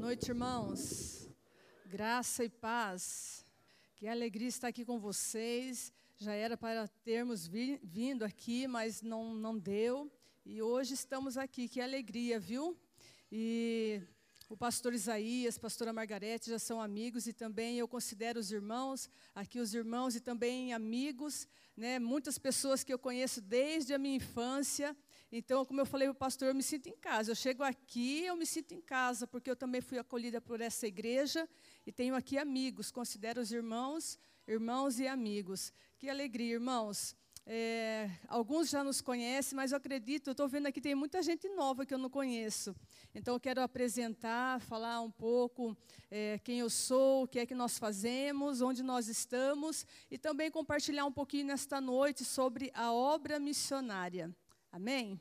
noite, irmãos. Graça e paz. Que alegria estar aqui com vocês. Já era para termos vi vindo aqui, mas não, não deu. E hoje estamos aqui. Que alegria, viu? E o pastor Isaías, pastora Margarete já são amigos e também eu considero os irmãos, aqui os irmãos e também amigos, né? Muitas pessoas que eu conheço desde a minha infância então, como eu falei para o pastor, eu me sinto em casa. Eu chego aqui, eu me sinto em casa, porque eu também fui acolhida por essa igreja e tenho aqui amigos, considero os irmãos, irmãos e amigos. Que alegria, irmãos. É, alguns já nos conhecem, mas eu acredito, eu estou vendo aqui, tem muita gente nova que eu não conheço. Então, eu quero apresentar, falar um pouco é, quem eu sou, o que é que nós fazemos, onde nós estamos, e também compartilhar um pouquinho nesta noite sobre a obra missionária. Amém?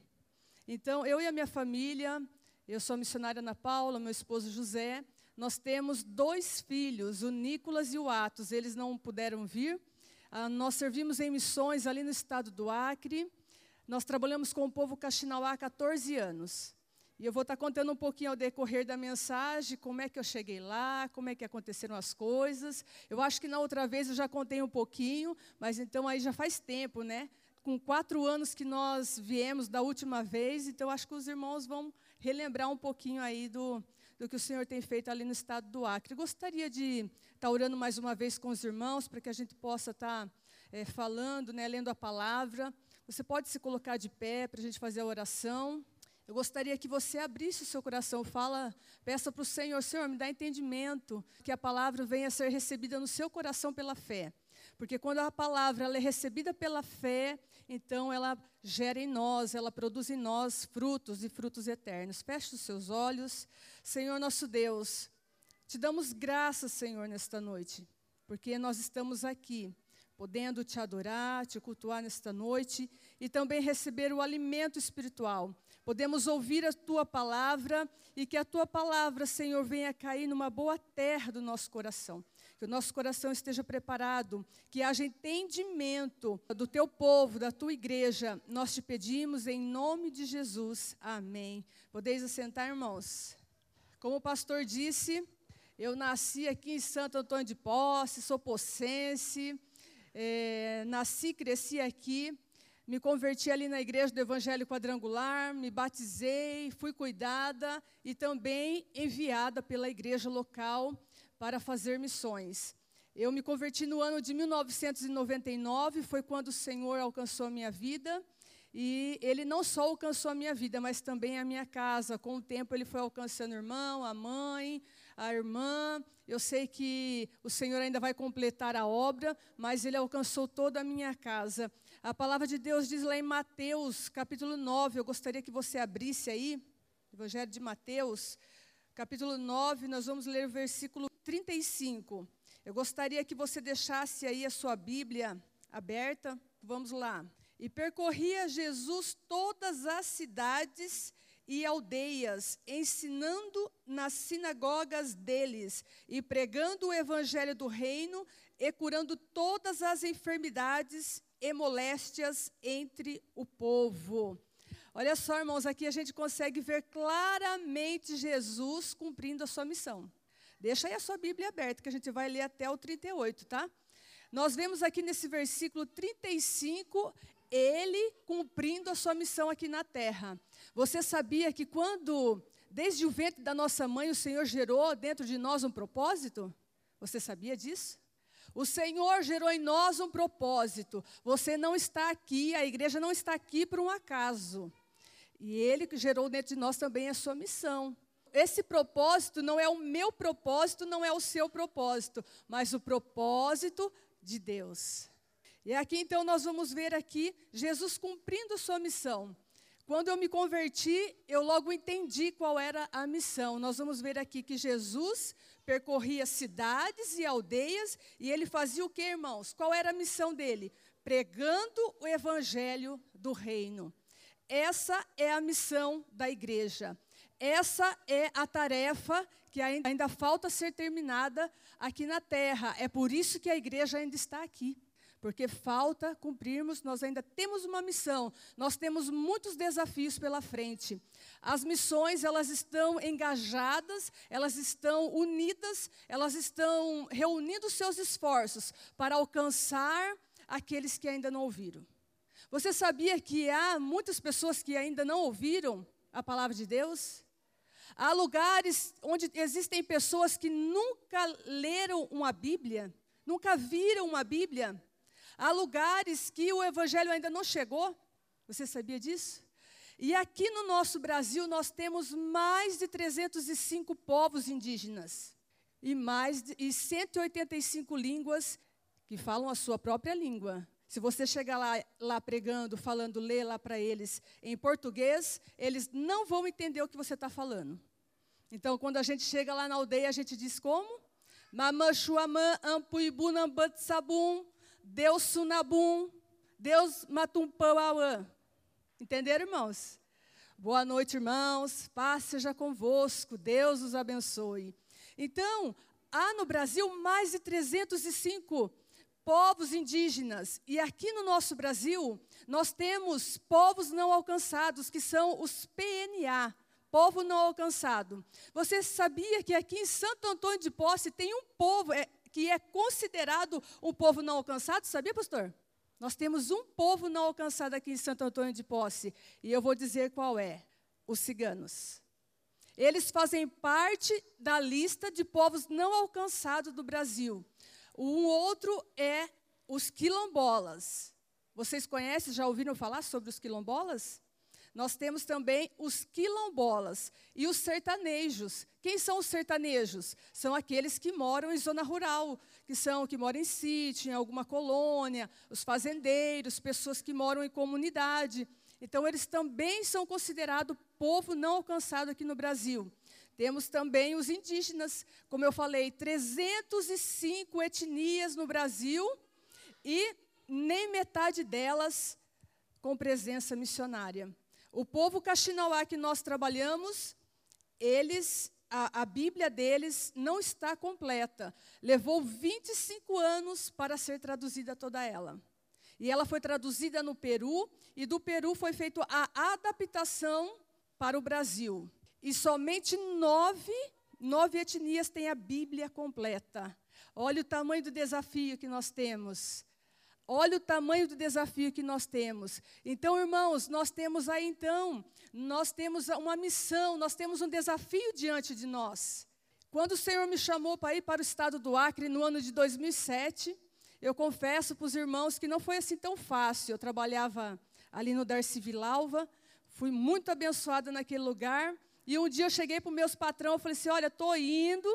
Então, eu e a minha família, eu sou a missionária Ana Paula, meu esposo José, nós temos dois filhos, o Nicolas e o Atos. Eles não puderam vir. Ah, nós servimos em missões ali no estado do Acre. Nós trabalhamos com o povo Caxinauá há 14 anos. E eu vou estar contando um pouquinho ao decorrer da mensagem, como é que eu cheguei lá, como é que aconteceram as coisas. Eu acho que na outra vez eu já contei um pouquinho, mas então aí já faz tempo, né? Com quatro anos que nós viemos da última vez, então acho que os irmãos vão relembrar um pouquinho aí do, do que o Senhor tem feito ali no estado do Acre. Gostaria de estar orando mais uma vez com os irmãos, para que a gente possa estar é, falando, né, lendo a palavra. Você pode se colocar de pé para a gente fazer a oração. Eu gostaria que você abrisse o seu coração, fala, peça para o Senhor, Senhor, me dá entendimento, que a palavra venha a ser recebida no seu coração pela fé. Porque quando a palavra é recebida pela fé, então ela gera em nós, ela produz em nós frutos e frutos eternos. Feche os seus olhos. Senhor nosso Deus, te damos graças, Senhor, nesta noite, porque nós estamos aqui, podendo te adorar, te cultuar nesta noite e também receber o alimento espiritual. Podemos ouvir a tua palavra e que a tua palavra, Senhor, venha cair numa boa terra do nosso coração que o nosso coração esteja preparado, que haja entendimento do teu povo, da tua igreja. Nós te pedimos em nome de Jesus. Amém. Podeis assentar, irmãos. Como o pastor disse, eu nasci aqui em Santo Antônio de Posse, sou possense, é, nasci, cresci aqui, me converti ali na igreja do Evangelho Quadrangular, me batizei, fui cuidada e também enviada pela igreja local para fazer missões. Eu me converti no ano de 1999, foi quando o Senhor alcançou a minha vida. E ele não só alcançou a minha vida, mas também a minha casa. Com o tempo, ele foi alcançando o irmão, a mãe, a irmã. Eu sei que o Senhor ainda vai completar a obra, mas ele alcançou toda a minha casa. A palavra de Deus diz lá em Mateus, capítulo 9. Eu gostaria que você abrisse aí, Evangelho de Mateus, capítulo 9, nós vamos ler o versículo 35. Eu gostaria que você deixasse aí a sua Bíblia aberta. Vamos lá. E percorria Jesus todas as cidades e aldeias, ensinando nas sinagogas deles e pregando o evangelho do reino e curando todas as enfermidades e moléstias entre o povo. Olha só, irmãos, aqui a gente consegue ver claramente Jesus cumprindo a sua missão. Deixa aí a sua Bíblia aberta, que a gente vai ler até o 38, tá? Nós vemos aqui nesse versículo 35, ele cumprindo a sua missão aqui na terra. Você sabia que quando, desde o ventre da nossa mãe, o Senhor gerou dentro de nós um propósito? Você sabia disso? O Senhor gerou em nós um propósito. Você não está aqui, a igreja não está aqui por um acaso. E Ele que gerou dentro de nós também a sua missão. Esse propósito não é o meu propósito, não é o seu propósito, mas o propósito de Deus. E aqui então nós vamos ver aqui Jesus cumprindo sua missão. Quando eu me converti, eu logo entendi qual era a missão. Nós vamos ver aqui que Jesus percorria cidades e aldeias e ele fazia o que, irmãos? Qual era a missão dele? Pregando o evangelho do reino. Essa é a missão da igreja. Essa é a tarefa que ainda, falta ser terminada aqui na terra. É por isso que a igreja ainda está aqui porque falta cumprirmos, nós ainda temos uma missão, nós temos muitos desafios pela frente. As missões, elas estão engajadas, elas estão unidas, elas estão reunindo seus esforços para alcançar aqueles que ainda não ouviram. Você sabia que há muitas pessoas que ainda não ouviram a palavra de Deus? Há lugares onde existem pessoas que nunca leram uma Bíblia, nunca viram uma Bíblia. Há lugares que o Evangelho ainda não chegou. Você sabia disso? E aqui no nosso Brasil nós temos mais de 305 povos indígenas e mais de e 185 línguas que falam a sua própria língua. Se você chegar lá, lá pregando, falando, lê lá para eles em português, eles não vão entender o que você está falando. Então, quando a gente chega lá na aldeia, a gente diz como? Deus Sunabum, Deus. Entenderam, irmãos? Boa noite, irmãos. Paz seja convosco. Deus os abençoe. Então, há no Brasil mais de 305 povos indígenas. E aqui no nosso Brasil, nós temos povos não alcançados, que são os PNA, povo não alcançado. Você sabia que aqui em Santo Antônio de Posse tem um povo é, que é considerado um povo não alcançado? Sabia, pastor? Nós temos um povo não alcançado aqui em Santo Antônio de Posse, e eu vou dizer qual é: os ciganos. Eles fazem parte da lista de povos não alcançados do Brasil. Um outro é os quilombolas. Vocês conhecem, já ouviram falar sobre os quilombolas? Nós temos também os quilombolas e os sertanejos. Quem são os sertanejos? São aqueles que moram em zona rural, que são que moram em sítio, em alguma colônia, os fazendeiros, pessoas que moram em comunidade. Então eles também são considerados povo não alcançado aqui no Brasil. Temos também os indígenas, como eu falei, 305 etnias no Brasil e nem metade delas com presença missionária. O povo Caxinauá que nós trabalhamos, eles, a, a, Bíblia deles não está completa. Levou 25 anos para ser traduzida toda ela. E ela foi traduzida no Peru, e do Peru foi feita a adaptação para o Brasil. E somente nove, nove etnias têm a Bíblia completa. Olha o tamanho do desafio que nós temos. Olha o tamanho do desafio que nós temos. Então, irmãos, nós temos aí então, nós temos uma missão, nós temos um desafio diante de nós. Quando o Senhor me chamou para ir para o estado do Acre no ano de 2007, eu confesso para os irmãos que não foi assim tão fácil. Eu trabalhava ali no Darcy Vilalva, fui muito abençoada naquele lugar. E um dia eu cheguei para os meus patrões e falei assim: Olha, estou indo,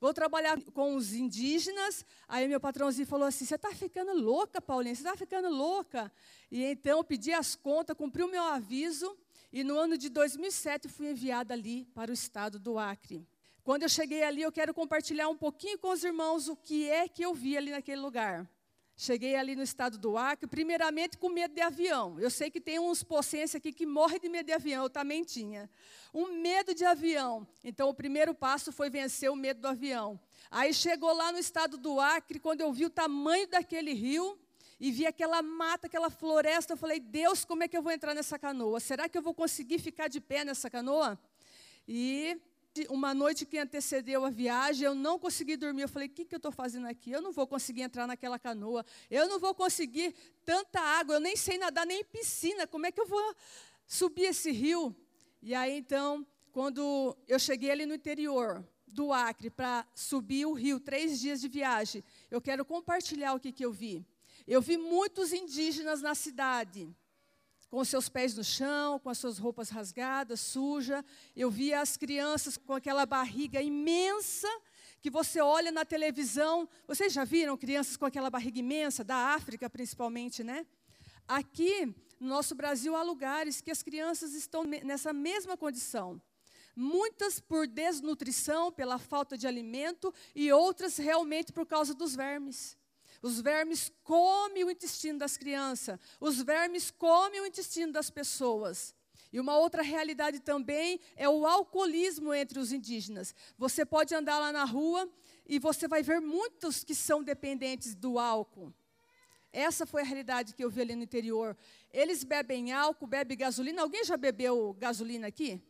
Vou trabalhar com os indígenas. Aí meu patrãozinho falou assim: Você está ficando louca, Paulinha? Você está ficando louca? E então eu pedi as contas, cumpri o meu aviso. E no ano de 2007 fui enviada ali para o estado do Acre. Quando eu cheguei ali, eu quero compartilhar um pouquinho com os irmãos o que é que eu vi ali naquele lugar. Cheguei ali no estado do Acre, primeiramente com medo de avião. Eu sei que tem uns pocência aqui que morrem de medo de avião, eu também tinha. Um medo de avião. Então, o primeiro passo foi vencer o medo do avião. Aí chegou lá no estado do Acre, quando eu vi o tamanho daquele rio e vi aquela mata, aquela floresta, eu falei: Deus, como é que eu vou entrar nessa canoa? Será que eu vou conseguir ficar de pé nessa canoa? E uma noite que antecedeu a viagem, eu não consegui dormir. Eu falei: o que, que eu estou fazendo aqui? Eu não vou conseguir entrar naquela canoa. Eu não vou conseguir tanta água. Eu nem sei nadar nem em piscina. Como é que eu vou subir esse rio? E aí, então, quando eu cheguei ali no interior do Acre para subir o rio, três dias de viagem, eu quero compartilhar o que, que eu vi. Eu vi muitos indígenas na cidade com seus pés no chão, com as suas roupas rasgadas, suja. Eu via as crianças com aquela barriga imensa que você olha na televisão. Vocês já viram crianças com aquela barriga imensa, da África principalmente, né? Aqui, no nosso Brasil, há lugares que as crianças estão nessa mesma condição. Muitas por desnutrição, pela falta de alimento, e outras realmente por causa dos vermes. Os vermes comem o intestino das crianças, os vermes comem o intestino das pessoas. E uma outra realidade também é o alcoolismo entre os indígenas. Você pode andar lá na rua e você vai ver muitos que são dependentes do álcool. Essa foi a realidade que eu vi ali no interior. Eles bebem álcool, bebem gasolina. Alguém já bebeu gasolina aqui?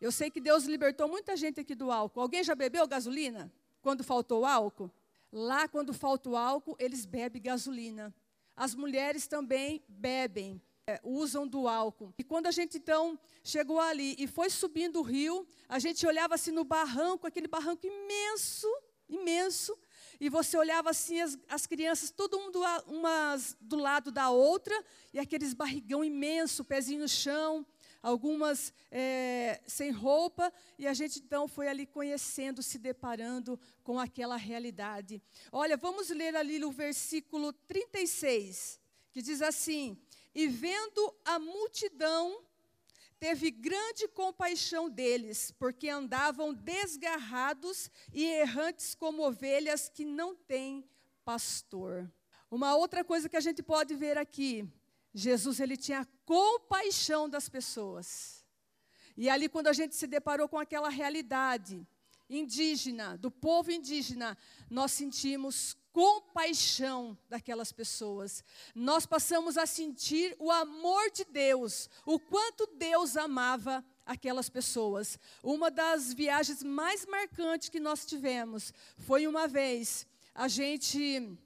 Eu sei que Deus libertou muita gente aqui do álcool. Alguém já bebeu gasolina? Quando faltou álcool? Lá, quando falta o álcool, eles bebem gasolina. As mulheres também bebem, é, usam do álcool. E quando a gente então chegou ali e foi subindo o rio, a gente olhava assim no barranco, aquele barranco imenso, imenso, e você olhava assim as, as crianças, todo mundo umas do lado da outra, e aqueles barrigão imenso, pezinho no chão, algumas é, sem roupa, e a gente então foi ali conhecendo, se deparando com aquela realidade. Olha, vamos ler ali o versículo 36, que diz assim: E vendo a multidão, teve grande compaixão deles, porque andavam desgarrados e errantes como ovelhas que não têm pastor. Uma outra coisa que a gente pode ver aqui, Jesus ele tinha compaixão das pessoas. E ali quando a gente se deparou com aquela realidade indígena, do povo indígena, nós sentimos compaixão daquelas pessoas. Nós passamos a sentir o amor de Deus, o quanto Deus amava aquelas pessoas. Uma das viagens mais marcantes que nós tivemos foi uma vez, a gente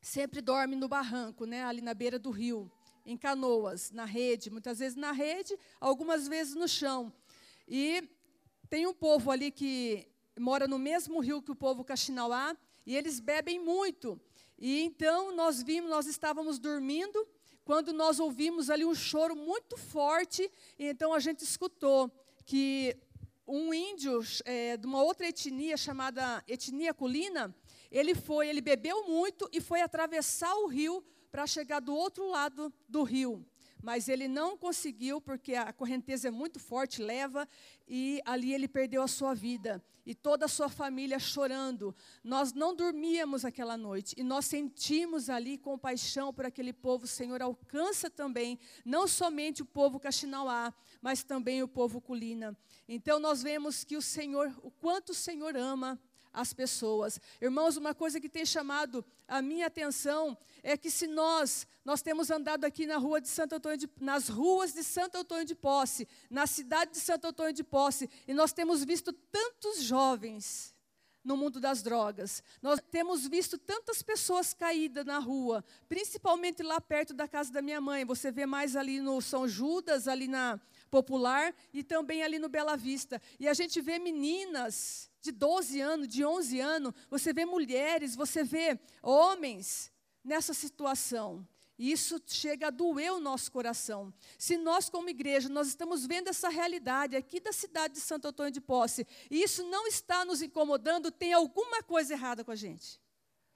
sempre dorme no barranco, né, ali na beira do rio em canoas, na rede, muitas vezes na rede, algumas vezes no chão. E tem um povo ali que mora no mesmo rio que o povo Caxinauá, e eles bebem muito. E então nós vimos, nós estávamos dormindo, quando nós ouvimos ali um choro muito forte, e então a gente escutou que um índio é, de uma outra etnia chamada etnia culina, ele foi, ele bebeu muito e foi atravessar o rio para chegar do outro lado do rio. Mas ele não conseguiu, porque a correnteza é muito forte, leva, e ali ele perdeu a sua vida. E toda a sua família chorando. Nós não dormíamos aquela noite, e nós sentimos ali compaixão por aquele povo. O Senhor alcança também, não somente o povo Caxinauá, mas também o povo Culina. Então nós vemos que o Senhor, o quanto o Senhor ama as pessoas. Irmãos, uma coisa que tem chamado a minha atenção é que se nós, nós temos andado aqui na rua de Santo Antônio de, nas ruas de Santo Antônio de Posse, na cidade de Santo Antônio de Posse, e nós temos visto tantos jovens no mundo das drogas. Nós temos visto tantas pessoas caídas na rua, principalmente lá perto da casa da minha mãe. Você vê mais ali no São Judas, ali na Popular e também ali no Bela Vista. E a gente vê meninas de 12 anos, de 11 anos, você vê mulheres, você vê homens nessa situação. Isso chega a doer o nosso coração. Se nós, como igreja, nós estamos vendo essa realidade aqui da cidade de Santo Antônio de Posse, e isso não está nos incomodando, tem alguma coisa errada com a gente.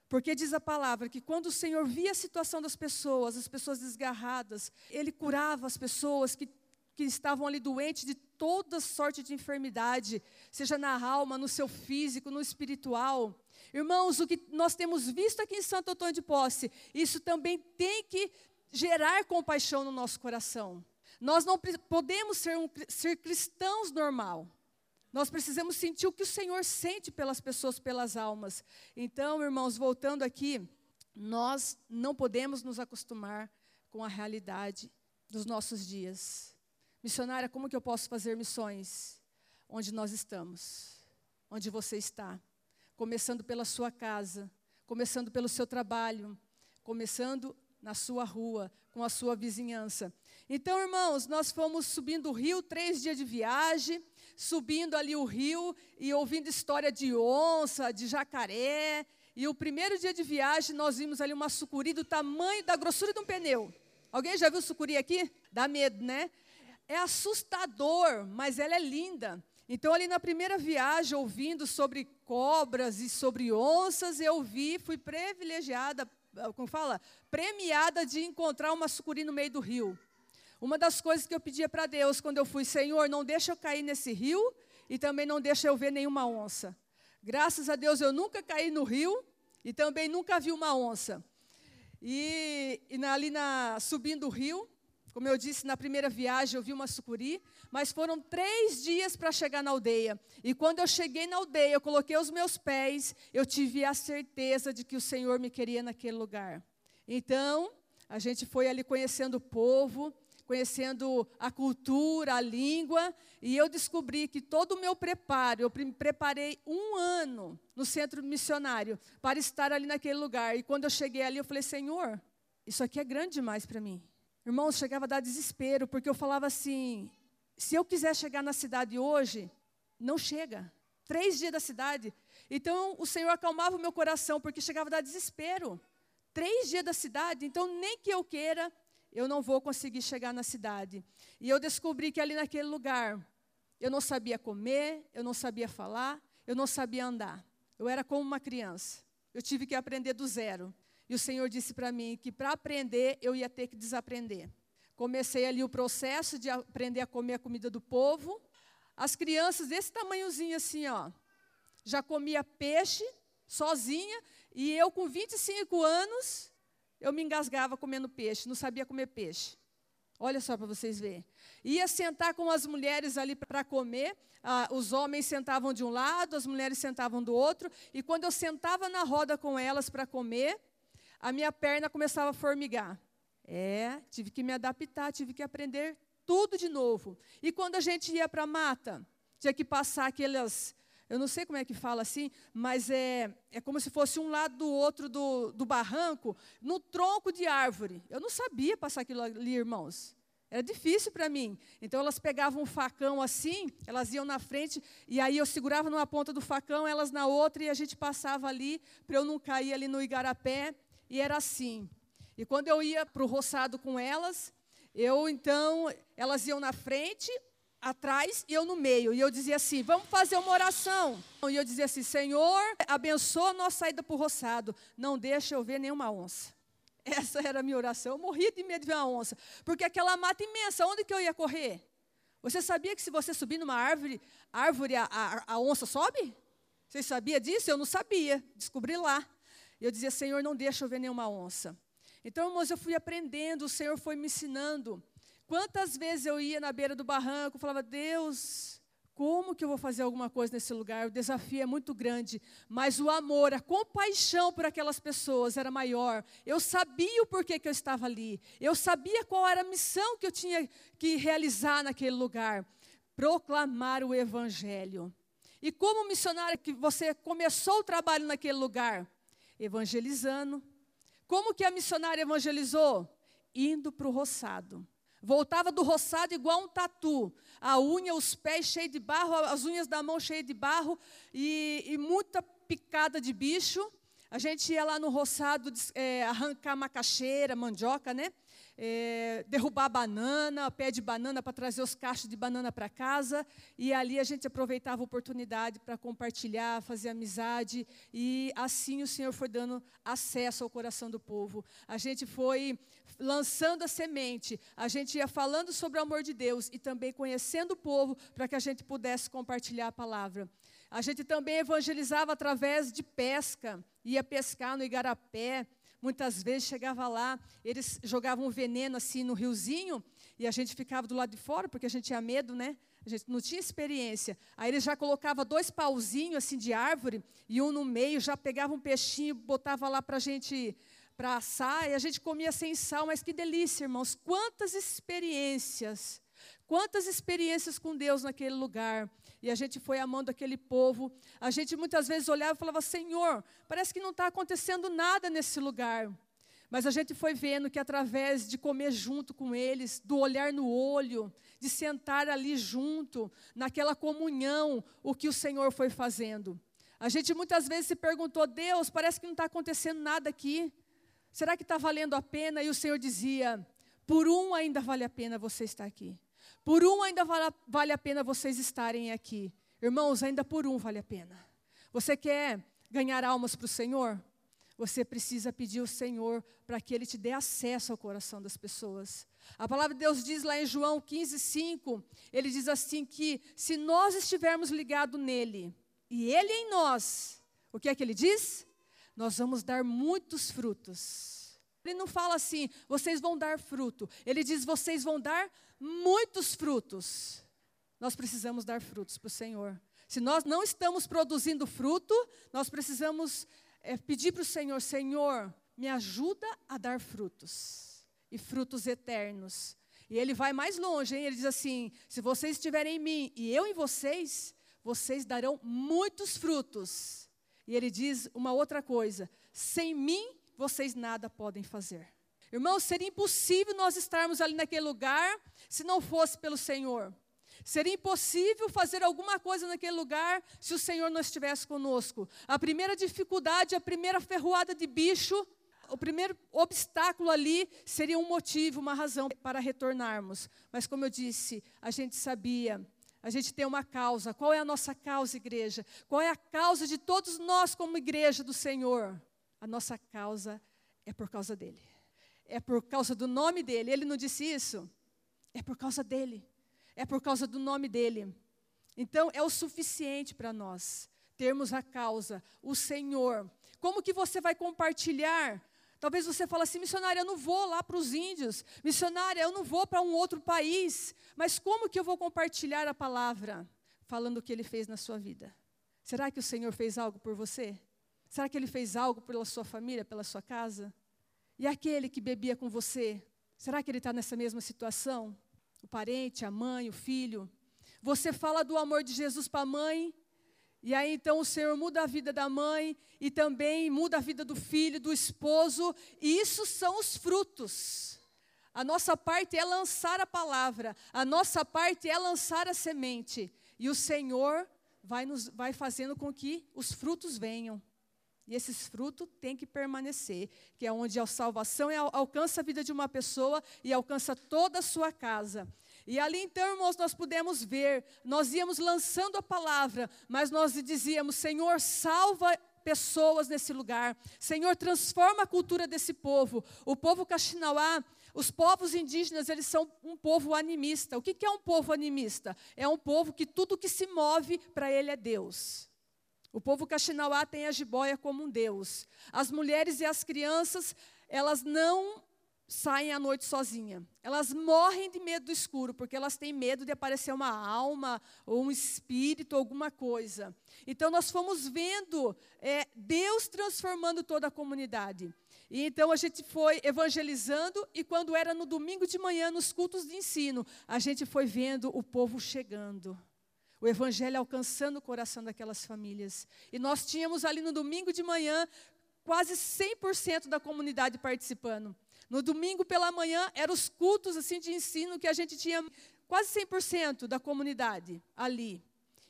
Porque diz a palavra que quando o Senhor via a situação das pessoas, as pessoas desgarradas, Ele curava as pessoas que que estavam ali doentes de toda sorte de enfermidade, seja na alma, no seu físico, no espiritual. Irmãos, o que nós temos visto aqui em Santo Antônio de Posse, isso também tem que gerar compaixão no nosso coração. Nós não podemos ser, um, ser cristãos normal. Nós precisamos sentir o que o Senhor sente pelas pessoas, pelas almas. Então, irmãos, voltando aqui, nós não podemos nos acostumar com a realidade dos nossos dias. Missionária, como que eu posso fazer missões? Onde nós estamos, onde você está. Começando pela sua casa, começando pelo seu trabalho, começando na sua rua, com a sua vizinhança. Então, irmãos, nós fomos subindo o rio, três dias de viagem, subindo ali o rio e ouvindo história de onça, de jacaré. E o primeiro dia de viagem, nós vimos ali uma sucuri do tamanho, da grossura de um pneu. Alguém já viu sucuri aqui? Dá medo, né? É assustador, mas ela é linda. Então, ali na primeira viagem, ouvindo sobre cobras e sobre onças, eu vi, fui privilegiada, como fala? Premiada de encontrar uma sucuri no meio do rio. Uma das coisas que eu pedia para Deus quando eu fui, Senhor, não deixa eu cair nesse rio e também não deixa eu ver nenhuma onça. Graças a Deus eu nunca caí no rio e também nunca vi uma onça. E, e ali na, subindo o rio, como eu disse, na primeira viagem eu vi uma sucuri, mas foram três dias para chegar na aldeia. E quando eu cheguei na aldeia, eu coloquei os meus pés, eu tive a certeza de que o Senhor me queria naquele lugar. Então, a gente foi ali conhecendo o povo, conhecendo a cultura, a língua, e eu descobri que todo o meu preparo, eu me preparei um ano no centro missionário para estar ali naquele lugar. E quando eu cheguei ali, eu falei, Senhor, isso aqui é grande demais para mim. Irmãos, chegava a dar desespero, porque eu falava assim: se eu quiser chegar na cidade hoje, não chega. Três dias da cidade. Então o Senhor acalmava o meu coração, porque chegava a dar desespero. Três dias da cidade, então nem que eu queira, eu não vou conseguir chegar na cidade. E eu descobri que ali naquele lugar, eu não sabia comer, eu não sabia falar, eu não sabia andar. Eu era como uma criança. Eu tive que aprender do zero. E o Senhor disse para mim que para aprender eu ia ter que desaprender. Comecei ali o processo de aprender a comer a comida do povo. As crianças desse tamanhozinho assim, ó, já comia peixe sozinha, e eu com 25 anos eu me engasgava comendo peixe, não sabia comer peixe. Olha só para vocês verem. Ia sentar com as mulheres ali para comer, ah, os homens sentavam de um lado, as mulheres sentavam do outro, e quando eu sentava na roda com elas para comer, a minha perna começava a formigar. É, tive que me adaptar, tive que aprender tudo de novo. E quando a gente ia para a mata, tinha que passar aquelas eu não sei como é que fala assim, mas é, é como se fosse um lado do outro do, do barranco, no tronco de árvore. Eu não sabia passar aquilo ali, irmãos. Era difícil para mim. Então elas pegavam um facão assim, elas iam na frente, e aí eu segurava numa ponta do facão, elas na outra, e a gente passava ali, para eu não cair ali no igarapé, e era assim. E quando eu ia para o roçado com elas, eu então, elas iam na frente, atrás e eu no meio. E eu dizia assim: vamos fazer uma oração. E eu dizia assim: Senhor, abençoa a nossa saída para o roçado. Não deixa eu ver nenhuma onça. Essa era a minha oração. Eu morria de medo de ver uma onça. Porque aquela mata imensa, onde que eu ia correr? Você sabia que se você subir numa árvore, árvore a, a, a onça sobe? Você sabia disso? Eu não sabia. Descobri lá. Eu dizia: Senhor, não deixa eu ver nenhuma onça. Então, irmãos, eu fui aprendendo, o Senhor foi me ensinando. Quantas vezes eu ia na beira do barranco, falava, Deus, como que eu vou fazer alguma coisa nesse lugar? O desafio é muito grande, mas o amor, a compaixão por aquelas pessoas era maior. Eu sabia o porquê que eu estava ali. Eu sabia qual era a missão que eu tinha que realizar naquele lugar. Proclamar o evangelho. E como missionária que você começou o trabalho naquele lugar? Evangelizando. Como que a missionária evangelizou? Indo para o roçado. Voltava do roçado igual um tatu. A unha, os pés cheios de barro, as unhas da mão cheias de barro e, e muita picada de bicho. A gente ia lá no roçado é, arrancar macaxeira, mandioca, né? É, derrubar banana, pé de banana para trazer os cachos de banana para casa. E ali a gente aproveitava a oportunidade para compartilhar, fazer amizade. E assim o Senhor foi dando acesso ao coração do povo. A gente foi lançando a semente, a gente ia falando sobre o amor de Deus e também conhecendo o povo para que a gente pudesse compartilhar a palavra. A gente também evangelizava através de pesca, ia pescar no igarapé, Muitas vezes chegava lá, eles jogavam veneno assim no riozinho, e a gente ficava do lado de fora, porque a gente tinha medo, né? A gente não tinha experiência. Aí eles já colocavam dois pauzinhos assim de árvore, e um no meio, já pegava um peixinho, botava lá para a gente para assar, e a gente comia sem sal, mas que delícia, irmãos. Quantas experiências, quantas experiências com Deus naquele lugar e a gente foi amando aquele povo. A gente muitas vezes olhava e falava: Senhor, parece que não está acontecendo nada nesse lugar. Mas a gente foi vendo que através de comer junto com eles, do olhar no olho, de sentar ali junto, naquela comunhão, o que o Senhor foi fazendo. A gente muitas vezes se perguntou: Deus, parece que não está acontecendo nada aqui. Será que está valendo a pena? E o Senhor dizia: Por um ainda vale a pena você estar aqui. Por um ainda vale a pena vocês estarem aqui. Irmãos, ainda por um vale a pena. Você quer ganhar almas para o Senhor? Você precisa pedir ao Senhor para que Ele te dê acesso ao coração das pessoas. A palavra de Deus diz lá em João 15, 5, ele diz assim que se nós estivermos ligados nele e ele em nós, o que é que ele diz? Nós vamos dar muitos frutos. Ele não fala assim, vocês vão dar fruto. Ele diz, vocês vão dar muitos frutos. Nós precisamos dar frutos para o Senhor. Se nós não estamos produzindo fruto, nós precisamos é, pedir para o Senhor: Senhor, me ajuda a dar frutos, e frutos eternos. E ele vai mais longe, hein? ele diz assim: se vocês estiverem em mim e eu em vocês, vocês darão muitos frutos. E ele diz uma outra coisa: sem mim vocês nada podem fazer. Irmãos, seria impossível nós estarmos ali naquele lugar se não fosse pelo Senhor. Seria impossível fazer alguma coisa naquele lugar se o Senhor não estivesse conosco. A primeira dificuldade, a primeira ferroada de bicho, o primeiro obstáculo ali seria um motivo, uma razão para retornarmos. Mas como eu disse, a gente sabia, a gente tem uma causa. Qual é a nossa causa, igreja? Qual é a causa de todos nós como igreja do Senhor? A nossa causa é por causa dele. É por causa do nome dele. Ele não disse isso? É por causa dele é por causa do nome dele. Então, é o suficiente para nós termos a causa, o Senhor. Como que você vai compartilhar? Talvez você fale assim, missionária, eu não vou lá para os índios. Missionária, eu não vou para um outro país. Mas como que eu vou compartilhar a palavra? Falando o que ele fez na sua vida. Será que o Senhor fez algo por você? Será que ele fez algo pela sua família, pela sua casa? E aquele que bebia com você? Será que ele está nessa mesma situação? o parente, a mãe, o filho. Você fala do amor de Jesus para a mãe, e aí então o Senhor muda a vida da mãe e também muda a vida do filho, do esposo, e isso são os frutos. A nossa parte é lançar a palavra, a nossa parte é lançar a semente, e o Senhor vai, nos, vai fazendo com que os frutos venham. E esses frutos têm que permanecer, que é onde a salvação é, alcança a vida de uma pessoa e alcança toda a sua casa. E ali então, irmãos, nós pudemos ver, nós íamos lançando a palavra, mas nós dizíamos: Senhor, salva pessoas nesse lugar. Senhor, transforma a cultura desse povo. O povo Caxinauá, os povos indígenas, eles são um povo animista. O que é um povo animista? É um povo que tudo que se move para ele é Deus. O povo Caxinauá tem a jiboia como um deus. As mulheres e as crianças, elas não saem à noite sozinha. Elas morrem de medo do escuro, porque elas têm medo de aparecer uma alma ou um espírito, alguma coisa. Então nós fomos vendo é, Deus transformando toda a comunidade. E então a gente foi evangelizando, e quando era no domingo de manhã, nos cultos de ensino, a gente foi vendo o povo chegando o evangelho alcançando o coração daquelas famílias. E nós tínhamos ali no domingo de manhã quase 100% da comunidade participando. No domingo pela manhã eram os cultos assim de ensino que a gente tinha quase 100% da comunidade ali.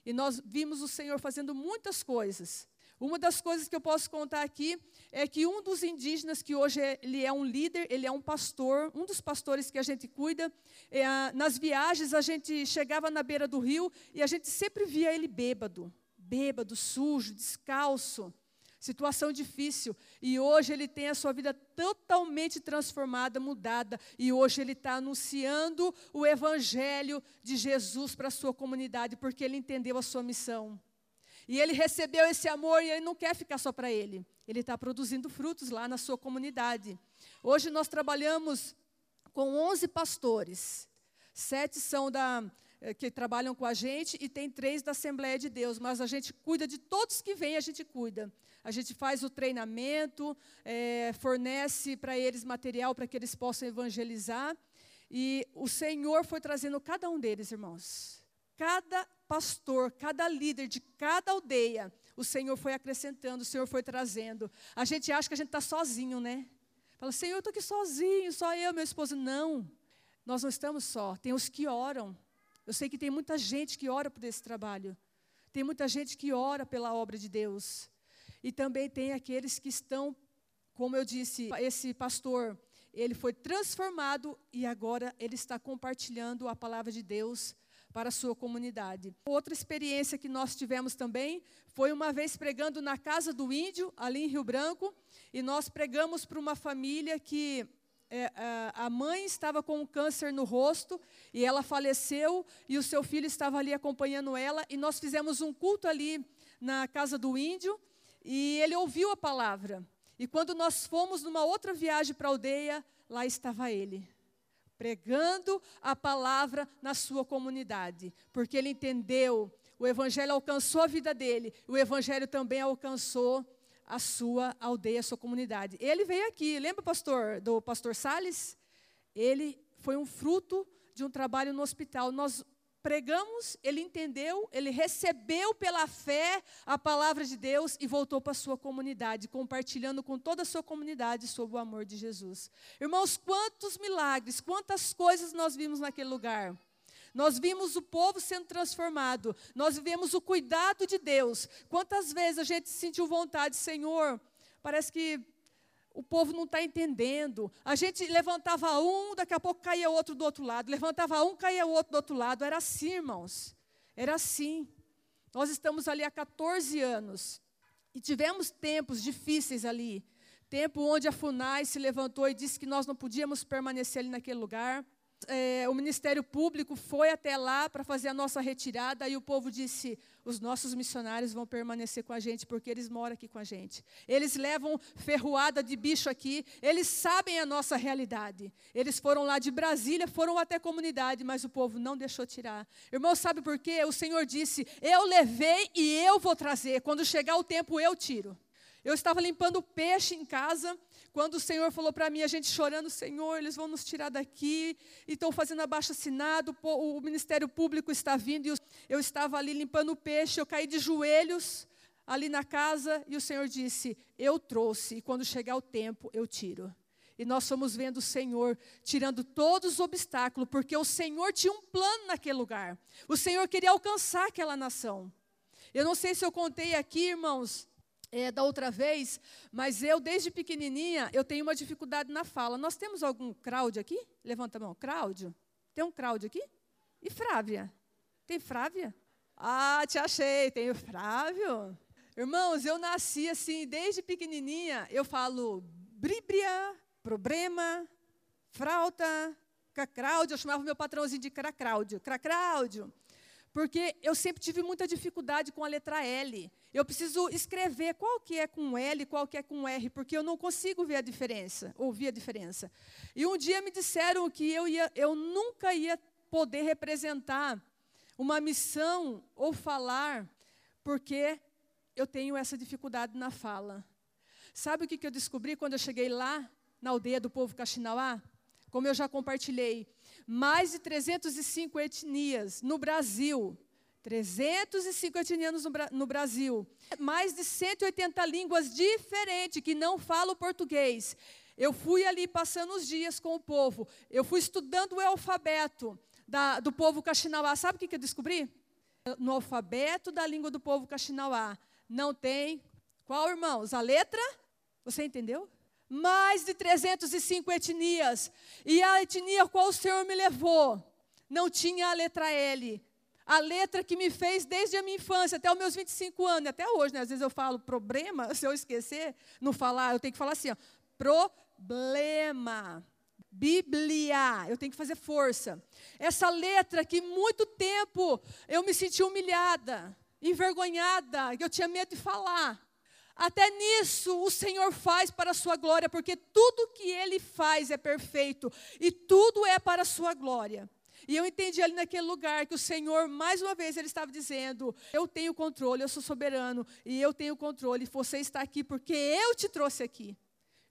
E nós vimos o Senhor fazendo muitas coisas. Uma das coisas que eu posso contar aqui é que um dos indígenas, que hoje é, ele é um líder, ele é um pastor, um dos pastores que a gente cuida, é, nas viagens a gente chegava na beira do rio e a gente sempre via ele bêbado, bêbado, sujo, descalço, situação difícil. E hoje ele tem a sua vida totalmente transformada, mudada, e hoje ele está anunciando o evangelho de Jesus para a sua comunidade, porque ele entendeu a sua missão. E ele recebeu esse amor e ele não quer ficar só para ele. Ele está produzindo frutos lá na sua comunidade. Hoje nós trabalhamos com 11 pastores. Sete são da eh, que trabalham com a gente e tem três da Assembleia de Deus. Mas a gente cuida de todos que vêm, a gente cuida. A gente faz o treinamento, é, fornece para eles material para que eles possam evangelizar. E o Senhor foi trazendo cada um deles, irmãos. Cada pastor, cada líder de cada aldeia, o Senhor foi acrescentando, o Senhor foi trazendo. A gente acha que a gente está sozinho, né? Fala, Senhor, eu estou aqui sozinho, só eu, meu esposo. Não, nós não estamos só. Tem os que oram. Eu sei que tem muita gente que ora por esse trabalho. Tem muita gente que ora pela obra de Deus. E também tem aqueles que estão, como eu disse, esse pastor, ele foi transformado e agora ele está compartilhando a palavra de Deus para a sua comunidade. Outra experiência que nós tivemos também foi uma vez pregando na casa do índio, ali em Rio Branco, e nós pregamos para uma família que é, a mãe estava com um câncer no rosto e ela faleceu e o seu filho estava ali acompanhando ela e nós fizemos um culto ali na casa do índio e ele ouviu a palavra. E quando nós fomos numa outra viagem para a aldeia, lá estava ele pregando a palavra na sua comunidade, porque ele entendeu, o evangelho alcançou a vida dele, o evangelho também alcançou a sua aldeia, a sua comunidade. Ele veio aqui, lembra pastor do pastor Sales? Ele foi um fruto de um trabalho no hospital. Nós pregamos, ele entendeu, ele recebeu pela fé a palavra de Deus e voltou para a sua comunidade, compartilhando com toda a sua comunidade sobre o amor de Jesus. Irmãos, quantos milagres, quantas coisas nós vimos naquele lugar. Nós vimos o povo sendo transformado, nós vivemos o cuidado de Deus. Quantas vezes a gente sentiu vontade, Senhor, parece que o povo não está entendendo. A gente levantava um, daqui a pouco caía outro do outro lado. Levantava um, caía outro do outro lado. Era assim, irmãos. Era assim. Nós estamos ali há 14 anos. E tivemos tempos difíceis ali. Tempo onde a FUNAI se levantou e disse que nós não podíamos permanecer ali naquele lugar é, o Ministério Público foi até lá para fazer a nossa retirada e o povo disse: os nossos missionários vão permanecer com a gente porque eles moram aqui com a gente. Eles levam ferroada de bicho aqui, eles sabem a nossa realidade. Eles foram lá de Brasília, foram até a comunidade, mas o povo não deixou tirar. Irmão, sabe por quê? O Senhor disse: Eu levei e eu vou trazer. Quando chegar o tempo, eu tiro. Eu estava limpando peixe em casa, quando o Senhor falou para mim, a gente chorando, Senhor, eles vão nos tirar daqui, e estão fazendo abaixo assinado, o Ministério Público está vindo, e eu estava ali limpando o peixe, eu caí de joelhos ali na casa, e o Senhor disse: Eu trouxe, e quando chegar o tempo, eu tiro. E nós fomos vendo o Senhor tirando todos os obstáculos, porque o Senhor tinha um plano naquele lugar. O Senhor queria alcançar aquela nação. Eu não sei se eu contei aqui, irmãos, é, da outra vez, mas eu, desde pequenininha, eu tenho uma dificuldade na fala. Nós temos algum Cláudio aqui? Levanta a mão. Cláudio? Tem um Cláudio aqui? E Frávia? Tem Frávia? Ah, te achei, tenho Frávio. Irmãos, eu nasci assim, desde pequenininha, eu falo bríbria, problema, frauta, cracráudio, eu chamava meu patrãozinho de cracráudio, cracráudio porque eu sempre tive muita dificuldade com a letra L. Eu preciso escrever qual que é com L, qual que é com R, porque eu não consigo ver a diferença, ouvir a diferença. E um dia me disseram que eu, ia, eu nunca ia poder representar uma missão ou falar, porque eu tenho essa dificuldade na fala. Sabe o que, que eu descobri quando eu cheguei lá, na aldeia do povo Caxinauá? Como eu já compartilhei, mais de 305 etnias no Brasil. 305 etnianos no, Brasil. Mais de 180 línguas diferentes que não falam português. Eu fui ali passando os dias com o povo. Eu fui estudando o alfabeto da, do povo Caxinauá. Sabe o que, que eu descobri? No alfabeto da língua do povo Caxinauá não tem. Qual, irmãos? A letra? Você entendeu? Mais de 305 etnias. E a etnia a qual o Senhor me levou não tinha a letra L. A letra que me fez desde a minha infância até os meus 25 anos, até hoje, né? Às vezes eu falo problema, se eu esquecer, não falar, eu tenho que falar assim, ó, problema. Bíblia, eu tenho que fazer força. Essa letra que muito tempo eu me senti humilhada, envergonhada, que eu tinha medo de falar. Até nisso o Senhor faz para a sua glória, porque tudo que ele faz é perfeito e tudo é para a sua glória. E eu entendi ali naquele lugar que o Senhor, mais uma vez, ele estava dizendo: Eu tenho controle, eu sou soberano e eu tenho controle. Você está aqui porque eu te trouxe aqui.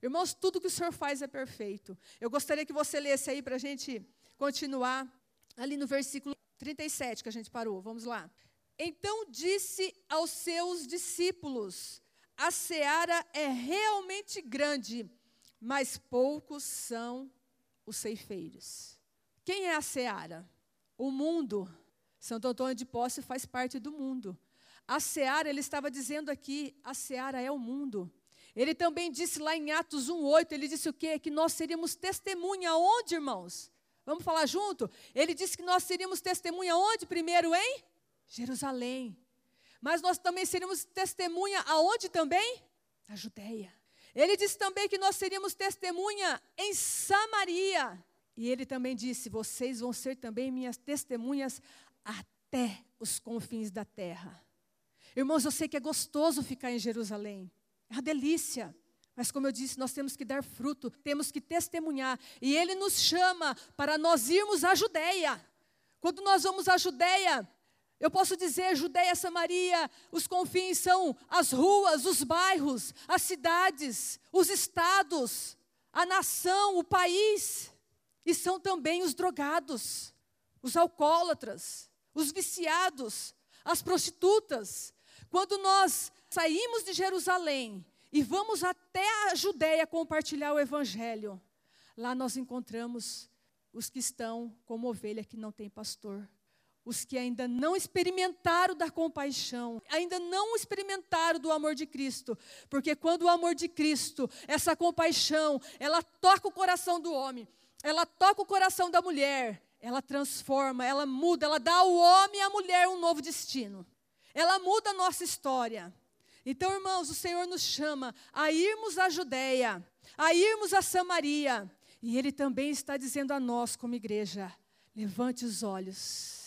Irmãos, tudo que o Senhor faz é perfeito. Eu gostaria que você lesse aí para a gente continuar ali no versículo 37 que a gente parou. Vamos lá. Então disse aos seus discípulos: a seara é realmente grande, mas poucos são os ceifeiros. Quem é a seara? O mundo. Santo Antônio de Posse faz parte do mundo. A seara, ele estava dizendo aqui, a seara é o mundo. Ele também disse lá em Atos 1:8, ele disse o quê? Que nós seríamos testemunha onde, irmãos? Vamos falar junto? Ele disse que nós seríamos testemunha onde primeiro, em Jerusalém. Mas nós também seríamos testemunha aonde também? Na Judéia. Ele disse também que nós seríamos testemunha em Samaria. E ele também disse: vocês vão ser também minhas testemunhas até os confins da terra. Irmãos, eu sei que é gostoso ficar em Jerusalém. É uma delícia. Mas, como eu disse, nós temos que dar fruto, temos que testemunhar. E Ele nos chama para nós irmos à Judéia. Quando nós vamos à Judéia, Eu posso dizer, Judéia, Samaria, os confins são as ruas, os bairros, as cidades, os estados, a nação, o país. E são também os drogados, os alcoólatras, os viciados, as prostitutas. Quando nós saímos de Jerusalém e vamos até a Judéia compartilhar o evangelho, lá nós encontramos os que estão como ovelha que não tem pastor os que ainda não experimentaram da compaixão, ainda não experimentaram do amor de Cristo, porque quando o amor de Cristo, essa compaixão, ela toca o coração do homem, ela toca o coração da mulher, ela transforma, ela muda, ela dá ao homem e à mulher um novo destino. Ela muda a nossa história. Então, irmãos, o Senhor nos chama a irmos à Judéia, a irmos a Samaria, e Ele também está dizendo a nós, como igreja: levante os olhos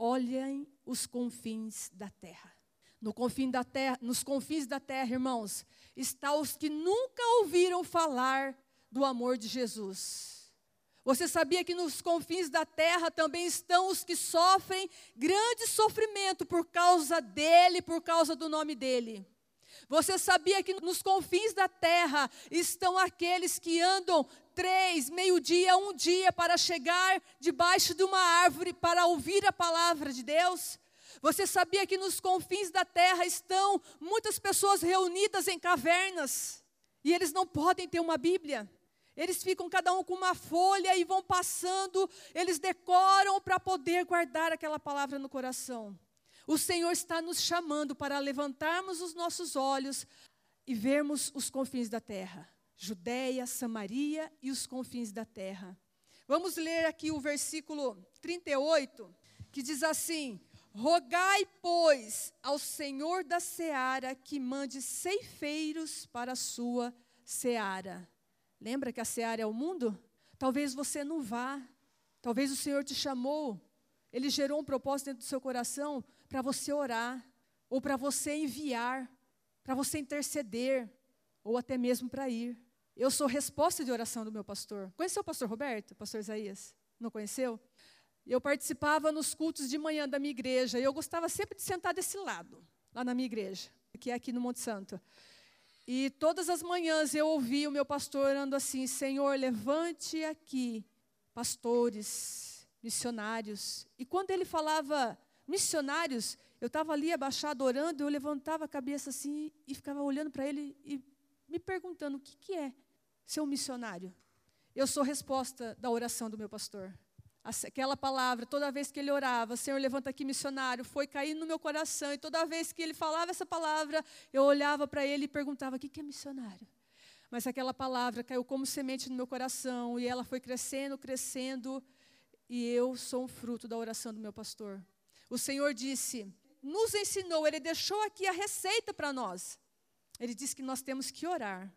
olhem os confins da terra. No confim da terra, nos confins da terra, irmãos, está os que nunca ouviram falar do amor de Jesus. Você sabia que nos confins da terra também estão os que sofrem grande sofrimento por causa dele, por causa do nome dele? Você sabia que nos confins da terra estão aqueles que andam três, meio-dia, um dia para chegar debaixo de uma árvore para ouvir a palavra de Deus? Você sabia que nos confins da terra estão muitas pessoas reunidas em cavernas e eles não podem ter uma Bíblia? Eles ficam cada um com uma folha e vão passando, eles decoram para poder guardar aquela palavra no coração. O Senhor está nos chamando para levantarmos os nossos olhos e vermos os confins da terra. Judéia, Samaria e os confins da terra. Vamos ler aqui o versículo 38, que diz assim: Rogai, pois, ao Senhor da seara que mande ceifeiros para a sua seara. Lembra que a seara é o mundo? Talvez você não vá. Talvez o Senhor te chamou. Ele gerou um propósito dentro do seu coração para você orar, ou para você enviar, para você interceder, ou até mesmo para ir. Eu sou resposta de oração do meu pastor. Conheceu o pastor Roberto, pastor Isaías? Não conheceu? Eu participava nos cultos de manhã da minha igreja e eu gostava sempre de sentar desse lado, lá na minha igreja, que é aqui no Monte Santo. E todas as manhãs eu ouvia o meu pastor orando assim: Senhor, levante aqui pastores, missionários. E quando ele falava missionários, eu estava ali abaixado orando, eu levantava a cabeça assim e ficava olhando para ele e me perguntando: o que, que é ser um missionário? Eu sou resposta da oração do meu pastor. Aquela palavra, toda vez que ele orava, Senhor, levanta aqui missionário, foi caindo no meu coração. E toda vez que ele falava essa palavra, eu olhava para ele e perguntava: o que, que é missionário? Mas aquela palavra caiu como semente no meu coração e ela foi crescendo, crescendo. E eu sou um fruto da oração do meu pastor. O Senhor disse, nos ensinou, Ele deixou aqui a receita para nós. Ele disse que nós temos que orar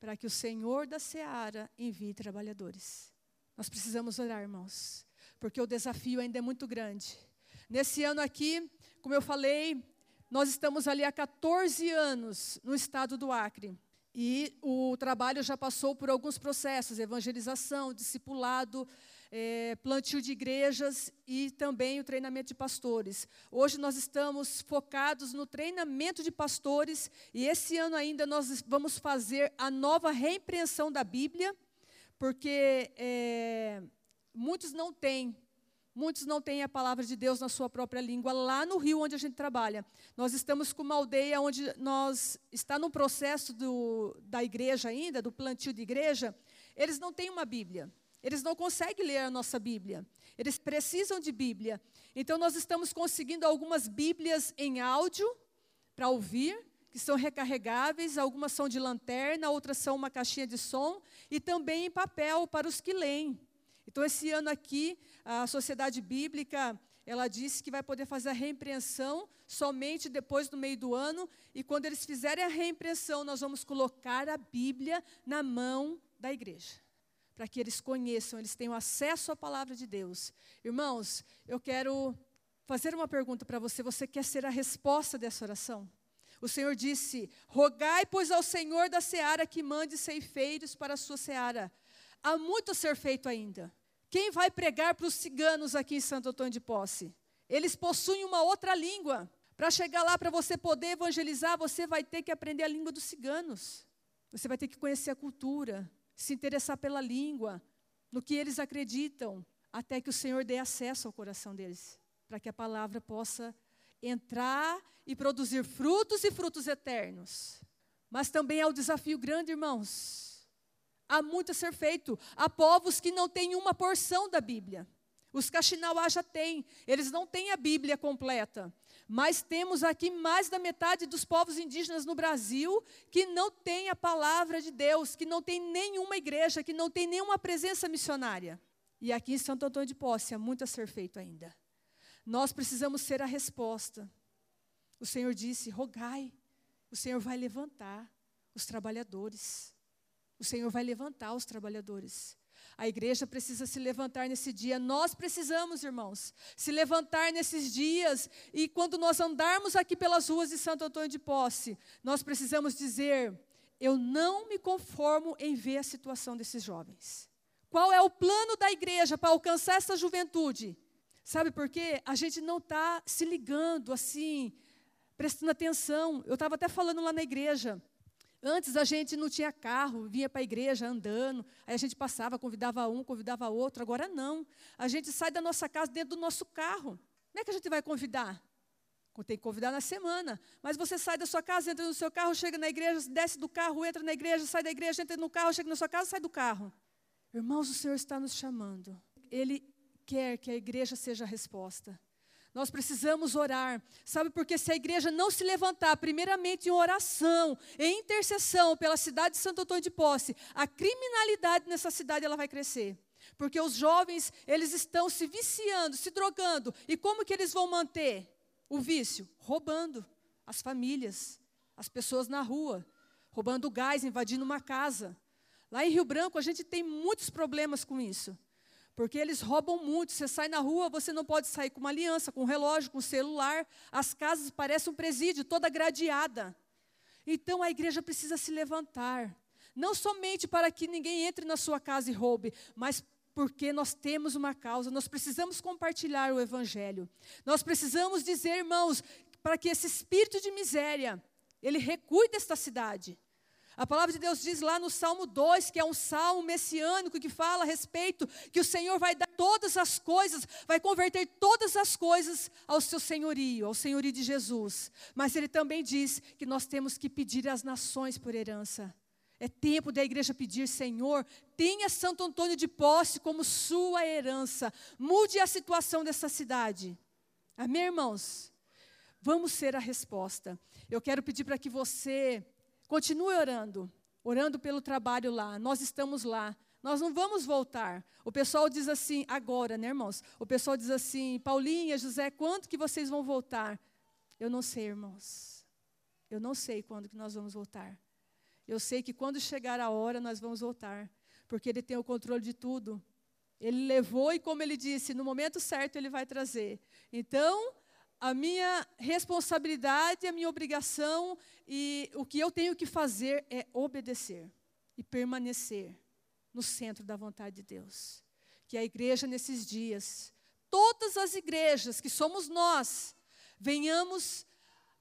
para que o Senhor da seara envie trabalhadores. Nós precisamos orar, irmãos, porque o desafio ainda é muito grande. Nesse ano aqui, como eu falei, nós estamos ali há 14 anos no estado do Acre. E o trabalho já passou por alguns processos, evangelização, discipulado, é, plantio de igrejas e também o treinamento de pastores. Hoje nós estamos focados no treinamento de pastores e esse ano ainda nós vamos fazer a nova reimpressão da Bíblia, porque é, muitos não têm Muitos não têm a palavra de Deus na sua própria língua. Lá no Rio, onde a gente trabalha, nós estamos com uma aldeia onde nós está no processo do, da igreja ainda, do plantio de igreja. Eles não têm uma Bíblia. Eles não conseguem ler a nossa Bíblia. Eles precisam de Bíblia. Então, nós estamos conseguindo algumas Bíblias em áudio para ouvir, que são recarregáveis. Algumas são de lanterna, outras são uma caixinha de som. E também em papel para os que leem. Então, esse ano aqui, a Sociedade Bíblica, ela disse que vai poder fazer a reimpressão somente depois do meio do ano. E quando eles fizerem a reimpressão, nós vamos colocar a Bíblia na mão da igreja para que eles conheçam, eles tenham acesso à palavra de Deus. Irmãos, eu quero fazer uma pergunta para você. Você quer ser a resposta dessa oração? O Senhor disse: Rogai, pois, ao Senhor da seara que mande ceifeiros para a sua seara. Há muito a ser feito ainda. Quem vai pregar para os ciganos aqui em Santo Antônio de Posse? eles possuem uma outra língua. Para chegar lá, para você poder evangelizar, você vai ter que aprender a língua dos ciganos. Você vai ter que conhecer a cultura, se interessar pela língua, no que eles acreditam, até que o Senhor dê acesso ao coração deles, para que a palavra possa entrar e produzir frutos e frutos eternos. Mas também é um desafio grande, irmãos. Há muito a ser feito. Há povos que não têm uma porção da Bíblia. Os Kaxinawá já têm, eles não têm a Bíblia completa. Mas temos aqui mais da metade dos povos indígenas no Brasil que não tem a palavra de Deus, que não tem nenhuma igreja, que não tem nenhuma presença missionária. E aqui em Santo Antônio de Posse há muito a ser feito ainda. Nós precisamos ser a resposta. O Senhor disse: rogai, o Senhor vai levantar os trabalhadores. O Senhor vai levantar os trabalhadores. A igreja precisa se levantar nesse dia. Nós precisamos, irmãos, se levantar nesses dias. E quando nós andarmos aqui pelas ruas de Santo Antônio de Posse, nós precisamos dizer: eu não me conformo em ver a situação desses jovens. Qual é o plano da igreja para alcançar essa juventude? Sabe por quê? A gente não está se ligando assim, prestando atenção. Eu estava até falando lá na igreja. Antes a gente não tinha carro, vinha para a igreja andando, aí a gente passava, convidava um, convidava outro. Agora não. A gente sai da nossa casa dentro do nosso carro. Como é que a gente vai convidar? Tem que convidar na semana. Mas você sai da sua casa, entra no seu carro, chega na igreja, desce do carro, entra na igreja, sai da igreja, entra no carro, chega na sua casa, sai do carro. Irmãos, o Senhor está nos chamando. Ele quer que a igreja seja a resposta. Nós precisamos orar. Sabe por que se a igreja não se levantar, primeiramente em oração, em intercessão pela cidade de Santo Antônio de Posse, a criminalidade nessa cidade ela vai crescer. Porque os jovens, eles estão se viciando, se drogando. E como que eles vão manter o vício? Roubando as famílias, as pessoas na rua, roubando gás, invadindo uma casa. Lá em Rio Branco, a gente tem muitos problemas com isso. Porque eles roubam muito. Você sai na rua, você não pode sair com uma aliança, com um relógio, com um celular. As casas parecem um presídio, toda gradeada. Então a igreja precisa se levantar. Não somente para que ninguém entre na sua casa e roube, mas porque nós temos uma causa, nós precisamos compartilhar o Evangelho. Nós precisamos dizer, irmãos, para que esse espírito de miséria, ele recue desta cidade. A palavra de Deus diz lá no Salmo 2, que é um salmo messiânico que fala a respeito que o Senhor vai dar todas as coisas, vai converter todas as coisas ao seu senhorio, ao senhorio de Jesus. Mas ele também diz que nós temos que pedir às nações por herança. É tempo da igreja pedir, Senhor, tenha Santo Antônio de posse como sua herança. Mude a situação dessa cidade. Amém, irmãos? Vamos ser a resposta. Eu quero pedir para que você Continue orando, orando pelo trabalho lá. Nós estamos lá. Nós não vamos voltar. O pessoal diz assim, agora, né, irmãos? O pessoal diz assim, Paulinha, José, quando que vocês vão voltar? Eu não sei, irmãos. Eu não sei quando que nós vamos voltar. Eu sei que quando chegar a hora nós vamos voltar, porque ele tem o controle de tudo. Ele levou e como ele disse, no momento certo ele vai trazer. Então, a minha responsabilidade, a minha obrigação e o que eu tenho que fazer é obedecer e permanecer no centro da vontade de Deus. Que a igreja nesses dias, todas as igrejas que somos nós, venhamos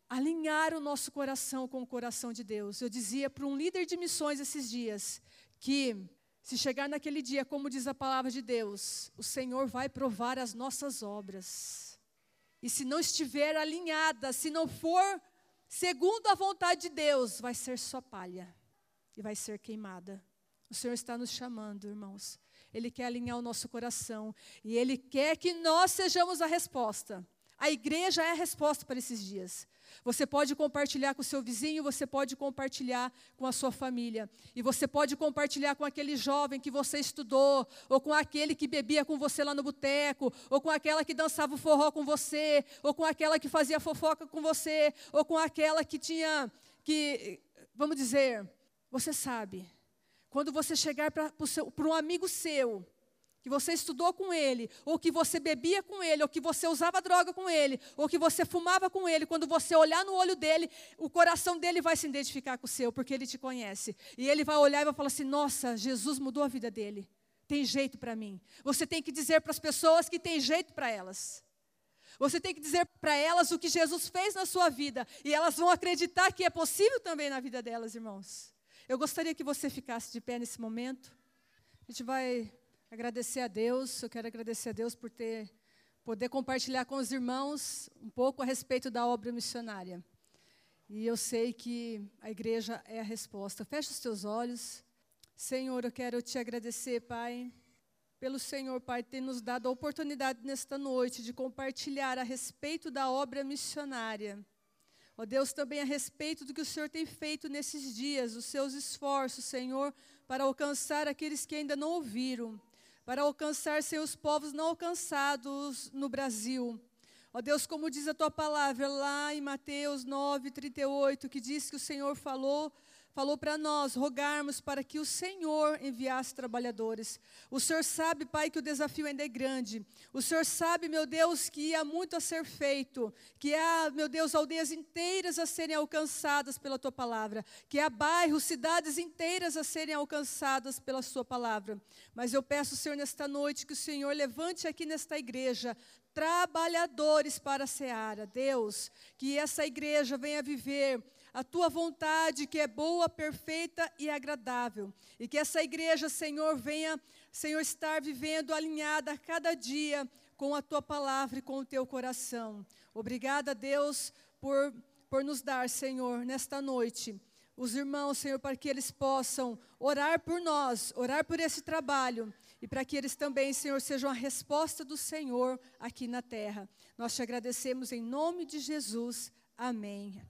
alinhar o nosso coração com o coração de Deus. Eu dizia para um líder de missões esses dias que se chegar naquele dia, como diz a palavra de Deus, o Senhor vai provar as nossas obras. E se não estiver alinhada, se não for segundo a vontade de Deus, vai ser só palha e vai ser queimada. O Senhor está nos chamando, irmãos. Ele quer alinhar o nosso coração e Ele quer que nós sejamos a resposta. A igreja é a resposta para esses dias. Você pode compartilhar com o seu vizinho, você pode compartilhar com a sua família. E você pode compartilhar com aquele jovem que você estudou, ou com aquele que bebia com você lá no boteco, ou com aquela que dançava o forró com você, ou com aquela que fazia fofoca com você, ou com aquela que tinha que, vamos dizer, você sabe, quando você chegar para um amigo seu, que você estudou com ele, ou que você bebia com ele, ou que você usava droga com ele, ou que você fumava com ele, quando você olhar no olho dele, o coração dele vai se identificar com o seu, porque ele te conhece. E ele vai olhar e vai falar assim: Nossa, Jesus mudou a vida dele. Tem jeito para mim. Você tem que dizer para as pessoas que tem jeito para elas. Você tem que dizer para elas o que Jesus fez na sua vida. E elas vão acreditar que é possível também na vida delas, irmãos. Eu gostaria que você ficasse de pé nesse momento. A gente vai agradecer a Deus. Eu quero agradecer a Deus por ter poder compartilhar com os irmãos um pouco a respeito da obra missionária. E eu sei que a igreja é a resposta. Feche os teus olhos. Senhor, eu quero te agradecer, Pai, pelo Senhor, Pai, ter nos dado a oportunidade nesta noite de compartilhar a respeito da obra missionária. Ó Deus, também a respeito do que o Senhor tem feito nesses dias, os seus esforços, Senhor, para alcançar aqueles que ainda não ouviram, para alcançar seus povos não alcançados no Brasil. Ó Deus, como diz a tua palavra lá em Mateus 9, 38, que diz que o Senhor falou falou para nós rogarmos para que o Senhor enviasse trabalhadores. O Senhor sabe, Pai, que o desafio ainda é grande. O Senhor sabe, meu Deus, que há muito a ser feito, que há, meu Deus, aldeias inteiras a serem alcançadas pela tua palavra, que há bairros, cidades inteiras a serem alcançadas pela sua palavra. Mas eu peço, Senhor, nesta noite que o Senhor levante aqui nesta igreja trabalhadores para a seara. Deus, que essa igreja venha viver a tua vontade que é boa, perfeita e agradável. E que essa igreja, Senhor, venha, Senhor, estar vivendo alinhada a cada dia com a tua palavra e com o teu coração. Obrigada, Deus, por, por nos dar, Senhor, nesta noite, os irmãos, Senhor, para que eles possam orar por nós, orar por esse trabalho e para que eles também, Senhor, sejam a resposta do Senhor aqui na terra. Nós te agradecemos em nome de Jesus. Amém.